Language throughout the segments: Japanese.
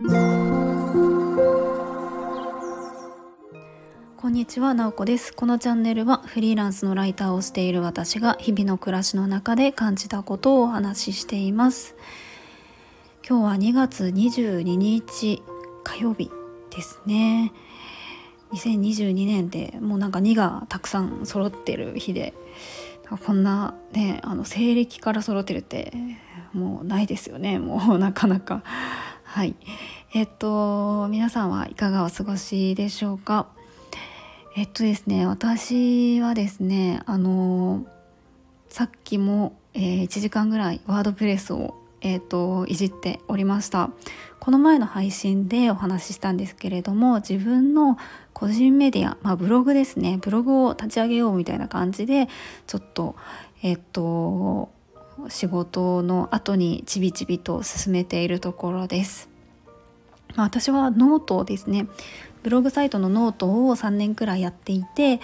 こんにちは、なおこです。このチャンネルはフリーランスのライターをしている私が日々の暮らしの中で感じたことをお話ししています。今日は2月22日火曜日ですね。2022年でもうなんか2がたくさん揃ってる日で、こんなね、あの西暦から揃ってるってもうないですよね。もうなかなか。はい。えっと、皆さんはいかがお過ごしでしょうか？えっとですね私はですねあのさっきも、えー、1時間ぐらいワードプレスを、えーと、いじっておりましたこの前の配信でお話ししたんですけれども自分の個人メディア、まあ、ブログですねブログを立ち上げようみたいな感じでちょっとえっ、と仕事の後にちびちびと進めているところです。まあ、私はノートですねブログサイトのノートを3年くらいやっていて、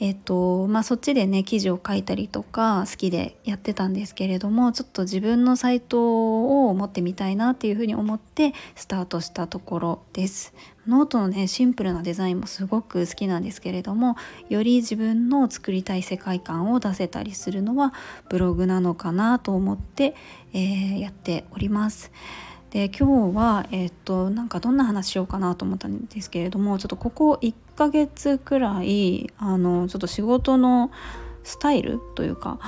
えっとまあ、そっちでね記事を書いたりとか好きでやってたんですけれどもちょっと自分のサイトを持ってみたいなっていうふうに思ってスタートしたところです。ノートのねシンプルなデザインもすごく好きなんですけれどもより自分の作りたい世界観を出せたりするのはブログなのかなと思って、えー、やっております。で今日は、えっとなんかどんな話しようかなと思ったんですけれどもちょっとここ1ヶ月くらいあのちょっと仕事のスタイルというか、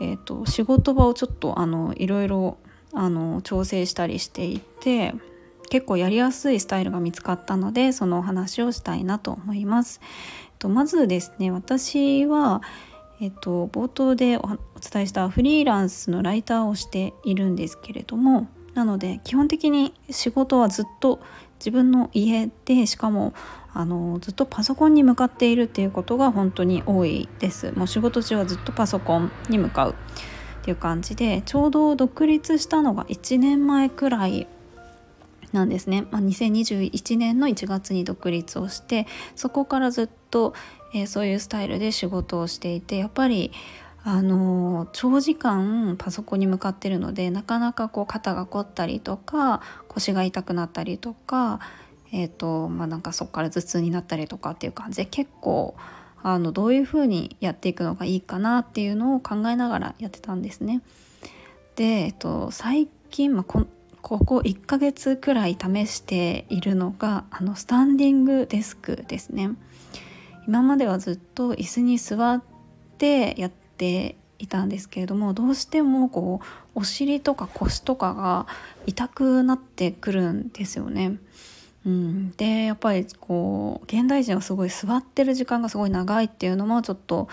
えっと仕事場をちょっとあのいろいろあの調整したりしていて結構やりやすいスタイルが見つかったのでそのお話をしたいなと思います。とまずですね私はえっと、冒頭でお伝えしたフリーランスのライターをしているんですけれどもなので基本的に仕事はずっと自分の家でしかもあのずっとパソコンに向かっているっていうことが本当に多いです。もう仕事中はずっとパソコンに向かうっていう感じでちょうど独立したのが1年前くらいなんですね、まあ、2021年の1月に独立をしてそこからずっと、えー、そういうスタイルで仕事をしていてやっぱりあの長時間パソコンに向かってるのでなかなかこう肩が凝ったりとか腰が痛くなったりとかえーとまあ、なんかそこから頭痛になったりとかっていう感じで結構あのどういうふうにやっていくのがいいかなっていうのを考えながらやってたんですね。で、えっと、最近、まあ、こここ1ヶ月くらい試しているのがあのスタンディングデスクですね。今まではずっと椅子に座ってやってていたんですけれどもどうしてもこうお尻とか腰とかが痛くなってくるんですよね。うん、でやっぱりこう現代人はすごい座ってる時間がすごい長いっていうのもちょっと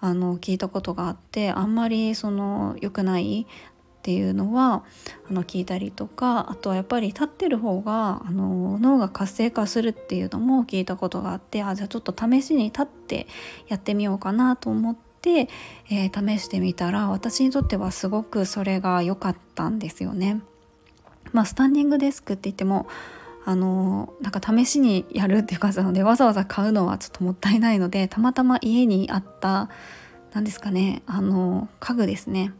あの聞いたことがあってあんまりその良くないっていうのはあの聞いたりとかあとはやっぱり立ってる方があの脳が活性化するっていうのも聞いたことがあってあじゃあちょっと試しに立ってやってみようかなと思って、えー、試してみたら私にとってはすごくそれが良かったんですよね。まあ、スタンディングデスクって言ってもあのなんか試しにやるっていう感じなのでわざわざ買うのはちょっともったいないのでたまたま家にあった何ですかねあの家具ですね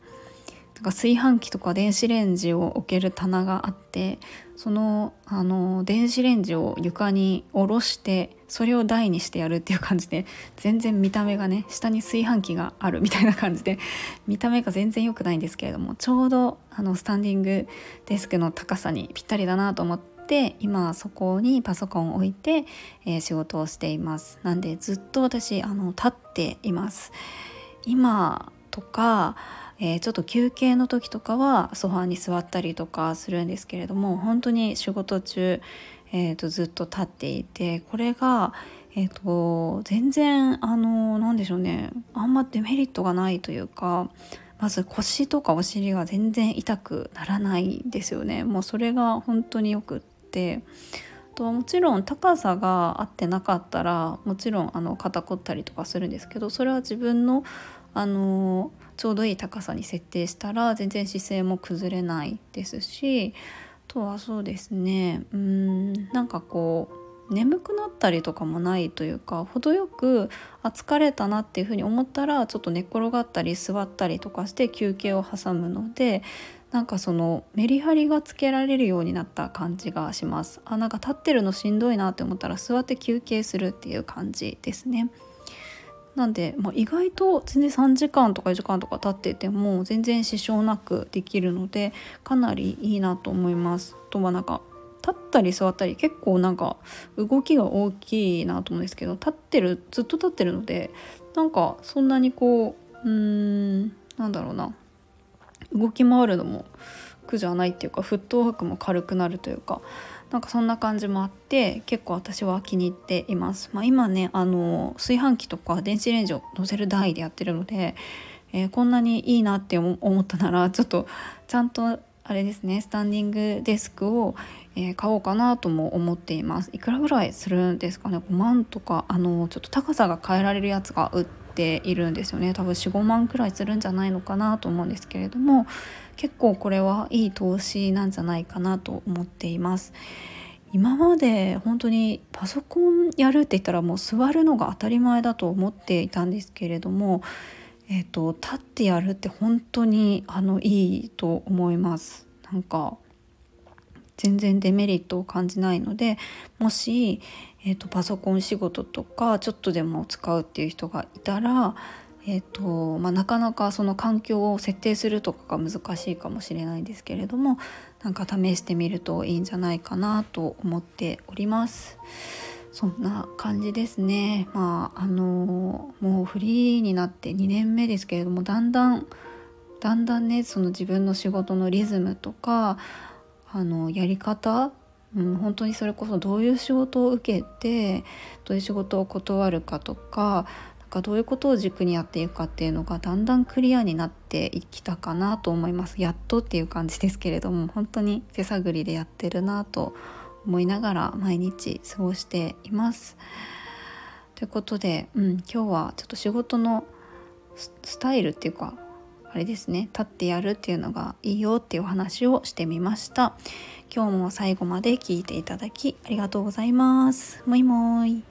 か炊飯器とか電子レンジを置ける棚があってそのあの電子レンジを床に下ろしてそれを台にしてやるっていう感じで全然見た目がね下に炊飯器があるみたいな感じで見た目が全然良くないんですけれどもちょうどあのスタンディングデスクの高さにぴったりだなと思って今そこにパソコンを置いて、えー、仕事をしています。なんでずっと私あの立っています。今とかえー、ちょっと休憩の時とかはソファーに座ったりとかするんですけれども本当に仕事中、えー、とずっと立っていてこれが、えーと、全然あの何でしょうねあんまデメリットがないというかまず腰とかお尻が全然痛くならないですよね。もうそれが本当によくって。ともちろん高さが合ってなかったらもちろんあの肩凝ったりとかするんですけどそれは自分のあのちょうどいい高さに設定したら全然姿勢も崩れないですしあとはそうですねうんなんかこう眠くなったりとかもないというか程よくあ疲れたなっていうふうに思ったらちょっと寝っ転がったり座ったりとかして休憩を挟むのでなんかそのメリハリがつけられるようになった感じがします。あなんか立ってるのしんどいなって思ったら座って休憩するっていう感じですね。なんで、まあ、意外と全然3時間とか4時間とか経ってても全然支障なくできるのでかなりいいなと思います。とはなんか立ったり座ったり結構なんか動きが大きいなと思うんですけど立ってるずっと立ってるのでなんかそんなにこううーんなんだろうな。動き回るのも苦じゃないっていうかフットワークも軽くなるというかなんかそんな感じもあって結構私は気に入っています。まあ、今ねあの炊飯器とか電子レンジを乗せる台でやってるので、えー、こんなにいいなって思ったならちょっとちゃんとあれですねスタンディングデスクを、えー、買おうかなとも思っていますいくらぐらいするんですかね？5万とかあのちょっと高さが変えられるやつが売ってているんですよね。多分45万くらいするんじゃないのかなと思うんですけれども結構これはいい投資なんじゃないかなと思っています。今まで本当にパソコンやるって言ったらもう座るのが当たり前だと思っていたんですけれどもえーと、立ってやるって本当にあのいいと思います。なんか全然デメリットを感じないのでもし、えーと、パソコン仕事とかちょっとでも使うっていう人がいたら、えーとまあ、なかなかその環境を設定するとかが難しいかもしれないんですけれどもなんか試してみるといいんじゃないかなと思っております。そんな感じですねまああのもうフリーになって2年目ですけれどもだんだんだんだんねその自分の仕事のリズムとかあのやり方、うん、本当にそれこそどういう仕事を受けてどういう仕事を断るかとかなんかどういうことを軸にやっていくかっていうのがだんだんクリアになってきたかなと思いますやっとっていう感じですけれども本当に手探りでやってるなと思いながら毎日過ごしています。ということで、うん、今日はちょっと仕事のスタイルっていうかあれですね立ってやるっていうのがいいよっていうお話をしてみました。今日も最後まで聞いていただきありがとうございます。もいもい。